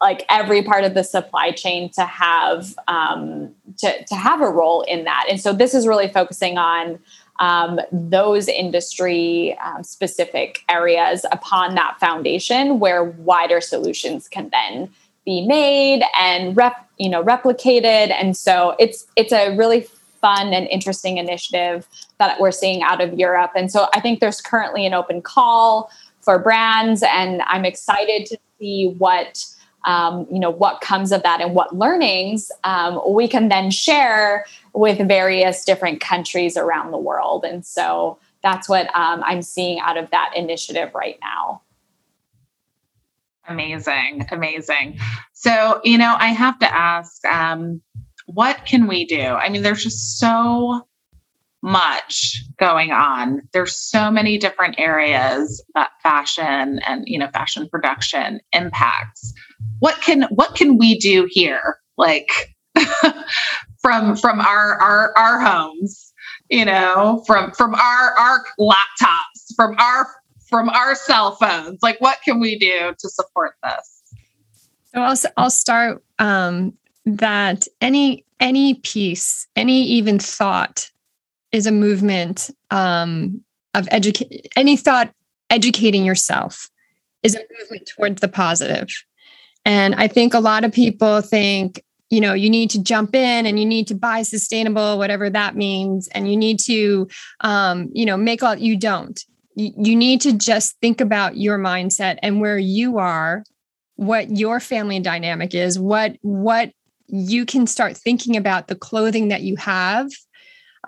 like every part of the supply chain to have um, to, to have a role in that and so this is really focusing on um, those industry um, specific areas upon that foundation where wider solutions can then be made and rep, you know replicated. And so it's it's a really fun and interesting initiative that we're seeing out of Europe. And so I think there's currently an open call for brands and I'm excited to see what um, you know what comes of that and what learnings um, we can then share with various different countries around the world. And so that's what um, i'm seeing out of that initiative right now. Amazing. Amazing. So you know i have to ask um, what can we do? I mean there's just so much going on. There's so many different areas that fashion and you know fashion production impacts what can what can we do here? Like from from our our our homes you know from from our our laptops from our from our cell phones. Like what can we do to support this? So i'll, I'll start um, that any any piece any even thought is a movement um, of educate any thought educating yourself is a movement towards the positive and I think a lot of people think, you know, you need to jump in and you need to buy sustainable, whatever that means. And you need to, um, you know, make all, you don't. You need to just think about your mindset and where you are, what your family dynamic is, what, what you can start thinking about the clothing that you have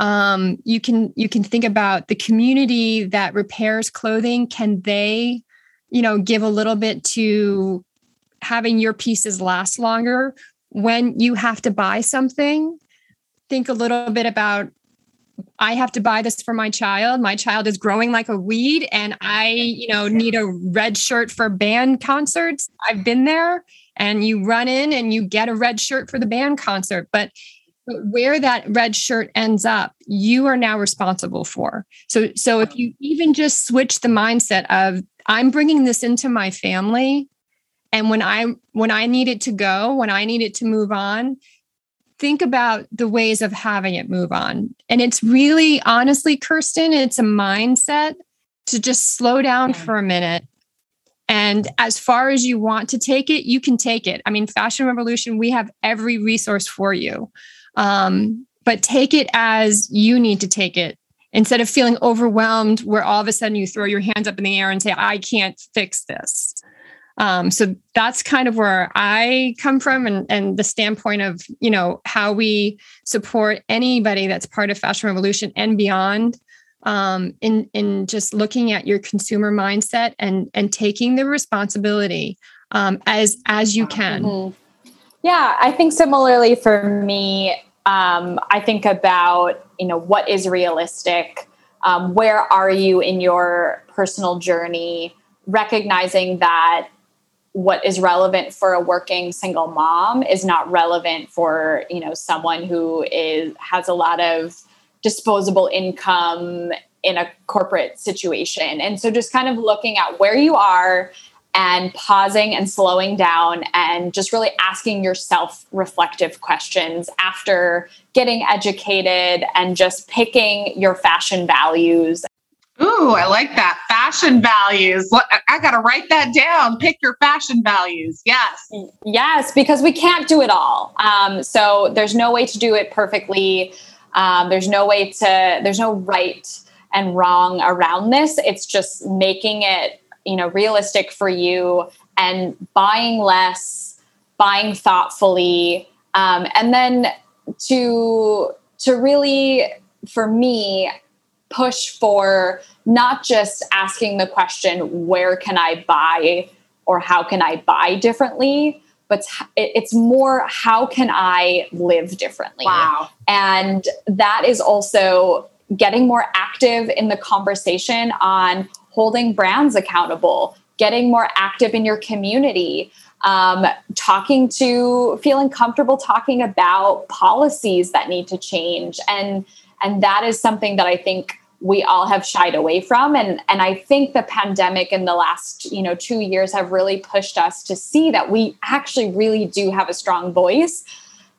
um, you can you can think about the community that repairs clothing can they you know give a little bit to having your pieces last longer when you have to buy something think a little bit about I have to buy this for my child. My child is growing like a weed and I, you know, need a red shirt for band concerts. I've been there and you run in and you get a red shirt for the band concert, but where that red shirt ends up, you are now responsible for. So so if you even just switch the mindset of I'm bringing this into my family and when i when i need it to go when i need it to move on think about the ways of having it move on. And it's really honestly kirsten it's a mindset to just slow down yeah. for a minute. And as far as you want to take it you can take it. I mean fashion revolution we have every resource for you. Um, but take it as you need to take it. Instead of feeling overwhelmed where all of a sudden you throw your hands up in the air and say i can't fix this Um, so that's kind of where I come from and, and the standpoint of, you know, how we support anybody that's part of Fashion Revolution and beyond um, in, in just looking at your consumer mindset and, and taking the responsibility um, as, as you can. Mm-hmm. Yeah, I think similarly for me, um, I think about, you know, what is realistic? Um, where are you in your personal journey? Recognizing that what is relevant for a working single mom is not relevant for you know someone who is has a lot of disposable income in a corporate situation and so just kind of looking at where you are and pausing and slowing down and just really asking yourself reflective questions after getting educated and just picking your fashion values Ooh, I like that. Fashion values. I got to write that down. Pick your fashion values. Yes. Yes, because we can't do it all. Um, so there's no way to do it perfectly. Um, there's no way to, there's no right and wrong around this. It's just making it, you know, realistic for you and buying less, buying thoughtfully. Um, and then to, to really, for me, push for not just asking the question, where can I buy or how can I buy differently? But it's more, how can I live differently? Wow. And that is also getting more active in the conversation on holding brands accountable, getting more active in your community, um, talking to, feeling comfortable talking about policies that need to change. And, and that is something that I think we all have shied away from. And and I think the pandemic in the last you know 2 years have really pushed us to see that we actually really do have a strong voice.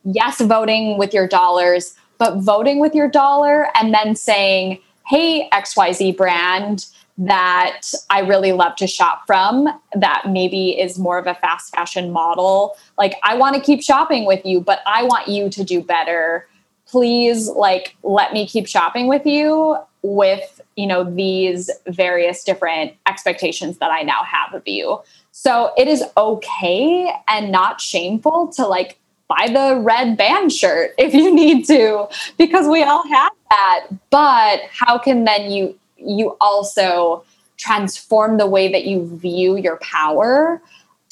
Yes voting with your dollars but voting with your dollar and then saying hey XYZ brand that I really love to shop from that maybe is more of a fast fashion model. Like I want to keep shopping with you but I want you to do better please like let me keep shopping with you with you know these various different expectations that i now have of you. So it is okay and not shameful to like buy the red band shirt if you need to because we all have that. But how can then you you also transform the way that you view your power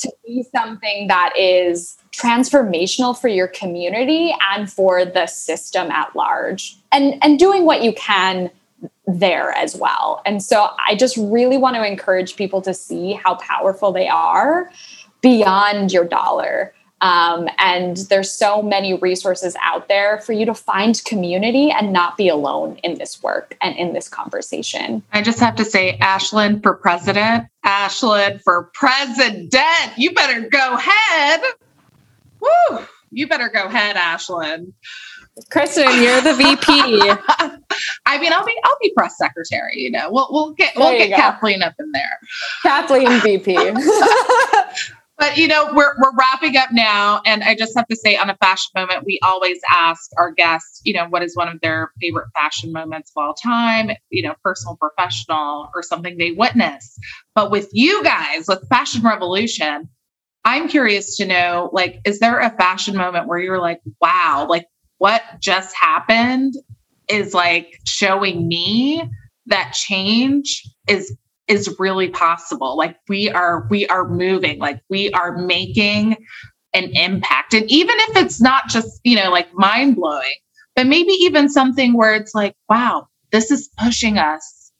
to be something that is transformational for your community and for the system at large and and doing what you can there as well. And so I just really want to encourage people to see how powerful they are beyond your dollar. Um, and there's so many resources out there for you to find community and not be alone in this work and in this conversation. I just have to say, Ashleyn for president, Ashleyn for president. You better go ahead. Woo! You better go ahead, Ashleyn. Kristen, you're the VP. I mean, I'll be I'll be press secretary. You know, we'll we'll get we'll get go. Kathleen up in there. Kathleen VP. but you know, we're we're wrapping up now, and I just have to say, on a fashion moment, we always ask our guests, you know, what is one of their favorite fashion moments of all time? You know, personal, professional, or something they witness. But with you guys, with Fashion Revolution. I'm curious to know, like, is there a fashion moment where you're like, wow, like what just happened is like showing me that change is is really possible. Like we are we are moving. Like we are making an impact. And even if it's not just you know like mind blowing but maybe even something where it's like wow this is pushing us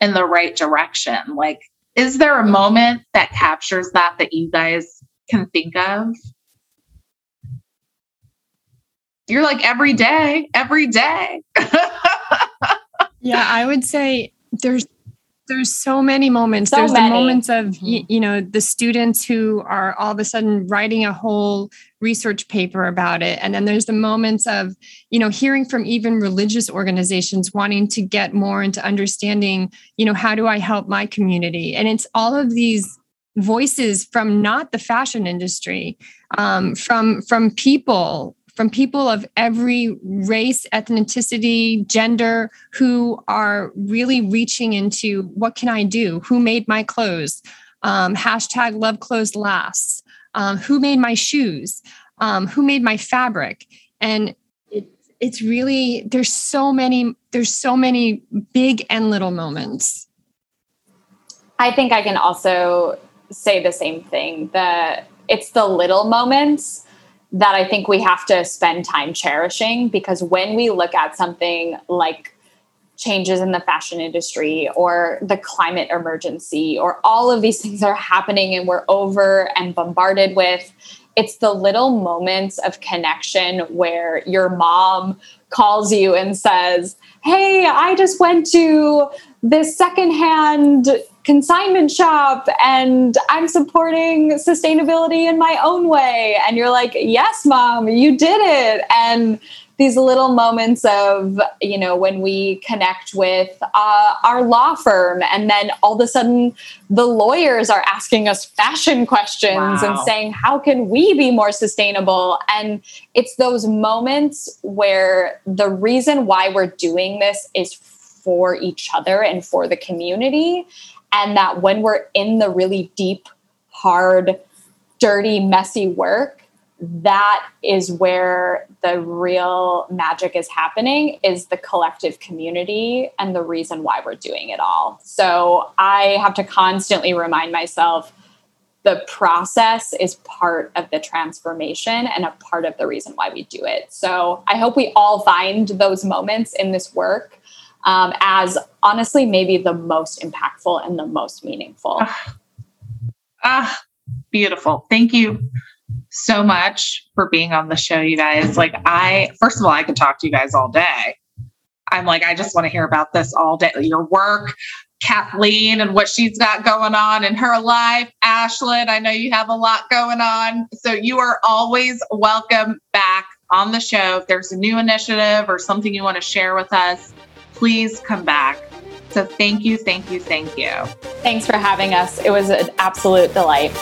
in the right direction. Like is there a moment that captures that that you guys can think of? You're like every day, every day. yeah, I would say there's there's so many moments. So there's many. the moments of mm-hmm. you, you know the students who are all of a sudden writing a whole research paper about it, and then there's the moments of you know hearing from even religious organizations wanting to get more into understanding. You know, how do I help my community? And it's all of these voices from not the fashion industry, um, from from people from people of every race, ethnicity, gender who are really reaching into what can I do? Who made my clothes? um, hashtag love clothes lasts, um, who made my shoes, um, who made my fabric, and it, it's really there's so many there's so many big and little moments. I think I can also say the same thing. that it's the little moments that I think we have to spend time cherishing because when we look at something like changes in the fashion industry or the climate emergency or all of these things are happening and we're over and bombarded with it's the little moments of connection where your mom calls you and says hey i just went to this secondhand consignment shop and I'm supporting sustainability in my own way. And you're like, yes, mom, you did it. And these little moments of, you know, when we connect with uh, our law firm, and then all of a sudden the lawyers are asking us fashion questions wow. and saying, how can we be more sustainable? And it's those moments where the reason why we're doing this is for each other and for the community and that when we're in the really deep, hard, dirty, messy work, that is where the real magic is happening is the collective community and the reason why we're doing it all. So I have to constantly remind myself the process is part of the transformation and a part of the reason why we do it. So I hope we all find those moments in this work um, as honestly maybe the most impactful and the most meaningful. Ah, ah, beautiful. Thank you so much for being on the show, you guys. Like, I, first of all, I could talk to you guys all day. I'm like, I just want to hear about this all day. Your work, Kathleen, and what she's got going on in her life. Ashleyn, I know you have a lot going on. So you are always welcome back on the show. If there's a new initiative or something you want to share with us, please come back. So thank you, thank you, thank you. Thanks for having us. It was an absolute delight.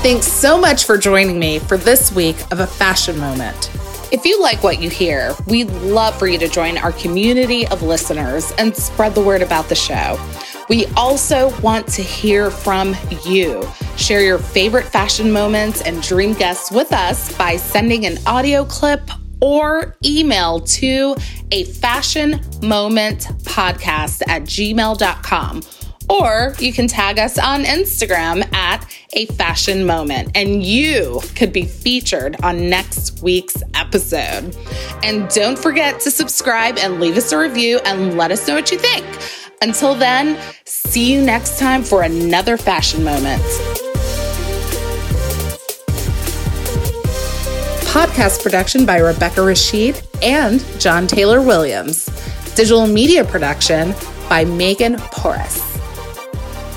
Thanks so much for joining me for this week of a fashion moment. If you like what you hear, we'd love for you to join our community of listeners and spread the word about the show. We also want to hear from you. Share your favorite fashion moments and dream guests with us by sending an audio clip or email to a fashion moment podcast at gmail.com. Or you can tag us on Instagram at a fashion moment, and you could be featured on next week's episode. And don't forget to subscribe and leave us a review and let us know what you think. Until then, see you next time for another fashion moment. Podcast production by Rebecca Rashid and John Taylor Williams. Digital media production by Megan Porras.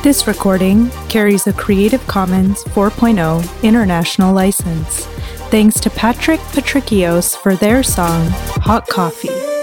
This recording carries a Creative Commons 4.0 international license. Thanks to Patrick Patrikios for their song, Hot Coffee.